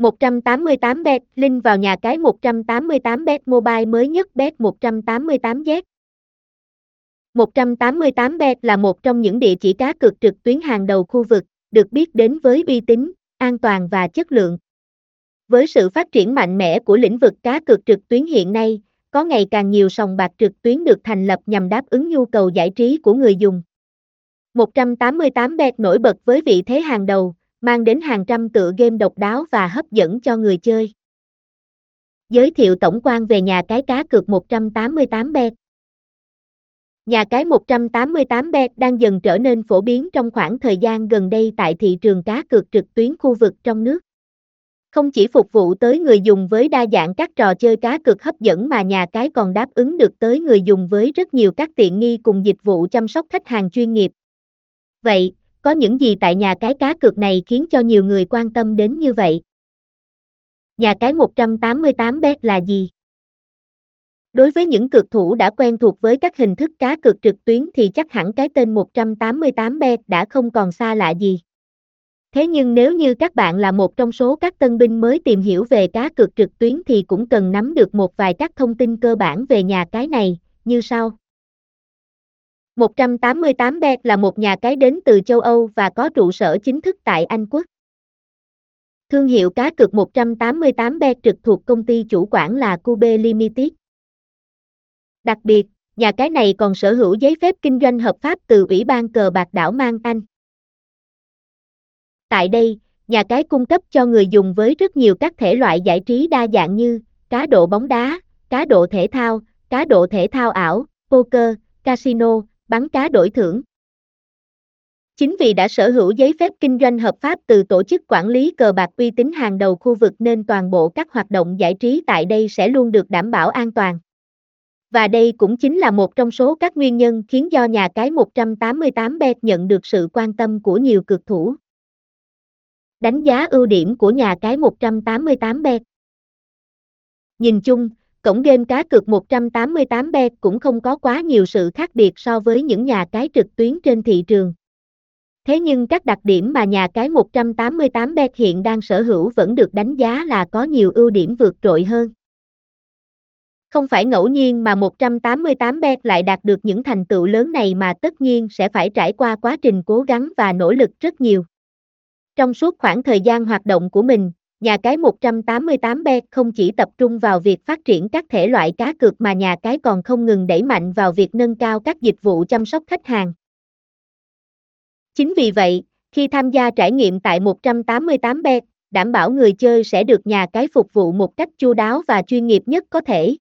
188 bet, link vào nhà cái 188 bet mobile mới nhất bet 188Z. 188 bet là một trong những địa chỉ cá cược trực tuyến hàng đầu khu vực, được biết đến với uy tín, an toàn và chất lượng. Với sự phát triển mạnh mẽ của lĩnh vực cá cược trực tuyến hiện nay, có ngày càng nhiều sòng bạc trực tuyến được thành lập nhằm đáp ứng nhu cầu giải trí của người dùng. 188 bet nổi bật với vị thế hàng đầu, mang đến hàng trăm tựa game độc đáo và hấp dẫn cho người chơi. Giới thiệu tổng quan về nhà cái cá cược 188 bet. Nhà cái 188 bet đang dần trở nên phổ biến trong khoảng thời gian gần đây tại thị trường cá cược trực tuyến khu vực trong nước. Không chỉ phục vụ tới người dùng với đa dạng các trò chơi cá cược hấp dẫn mà nhà cái còn đáp ứng được tới người dùng với rất nhiều các tiện nghi cùng dịch vụ chăm sóc khách hàng chuyên nghiệp. Vậy, có những gì tại nhà cái cá cược này khiến cho nhiều người quan tâm đến như vậy? Nhà cái 188 bet là gì? Đối với những cược thủ đã quen thuộc với các hình thức cá cược trực tuyến thì chắc hẳn cái tên 188 bet đã không còn xa lạ gì. Thế nhưng nếu như các bạn là một trong số các tân binh mới tìm hiểu về cá cược trực tuyến thì cũng cần nắm được một vài các thông tin cơ bản về nhà cái này, như sau. 188 bet là một nhà cái đến từ châu Âu và có trụ sở chính thức tại Anh Quốc. Thương hiệu cá cược 188 bet trực thuộc công ty chủ quản là Cube Limited. Đặc biệt, nhà cái này còn sở hữu giấy phép kinh doanh hợp pháp từ Ủy ban cờ bạc đảo Mang Anh. Tại đây, nhà cái cung cấp cho người dùng với rất nhiều các thể loại giải trí đa dạng như cá độ bóng đá, cá độ thể thao, cá độ thể thao ảo, poker, casino, bắn cá đổi thưởng. Chính vì đã sở hữu giấy phép kinh doanh hợp pháp từ tổ chức quản lý cờ bạc uy tín hàng đầu khu vực nên toàn bộ các hoạt động giải trí tại đây sẽ luôn được đảm bảo an toàn. Và đây cũng chính là một trong số các nguyên nhân khiến do nhà cái 188 bet nhận được sự quan tâm của nhiều cực thủ. Đánh giá ưu điểm của nhà cái 188 bet. Nhìn chung, cổng game cá cược 188 bet cũng không có quá nhiều sự khác biệt so với những nhà cái trực tuyến trên thị trường. Thế nhưng các đặc điểm mà nhà cái 188 bet hiện đang sở hữu vẫn được đánh giá là có nhiều ưu điểm vượt trội hơn. Không phải ngẫu nhiên mà 188 bet lại đạt được những thành tựu lớn này mà tất nhiên sẽ phải trải qua quá trình cố gắng và nỗ lực rất nhiều. Trong suốt khoảng thời gian hoạt động của mình, nhà cái 188 bet không chỉ tập trung vào việc phát triển các thể loại cá cược mà nhà cái còn không ngừng đẩy mạnh vào việc nâng cao các dịch vụ chăm sóc khách hàng. Chính vì vậy, khi tham gia trải nghiệm tại 188 bet, đảm bảo người chơi sẽ được nhà cái phục vụ một cách chu đáo và chuyên nghiệp nhất có thể.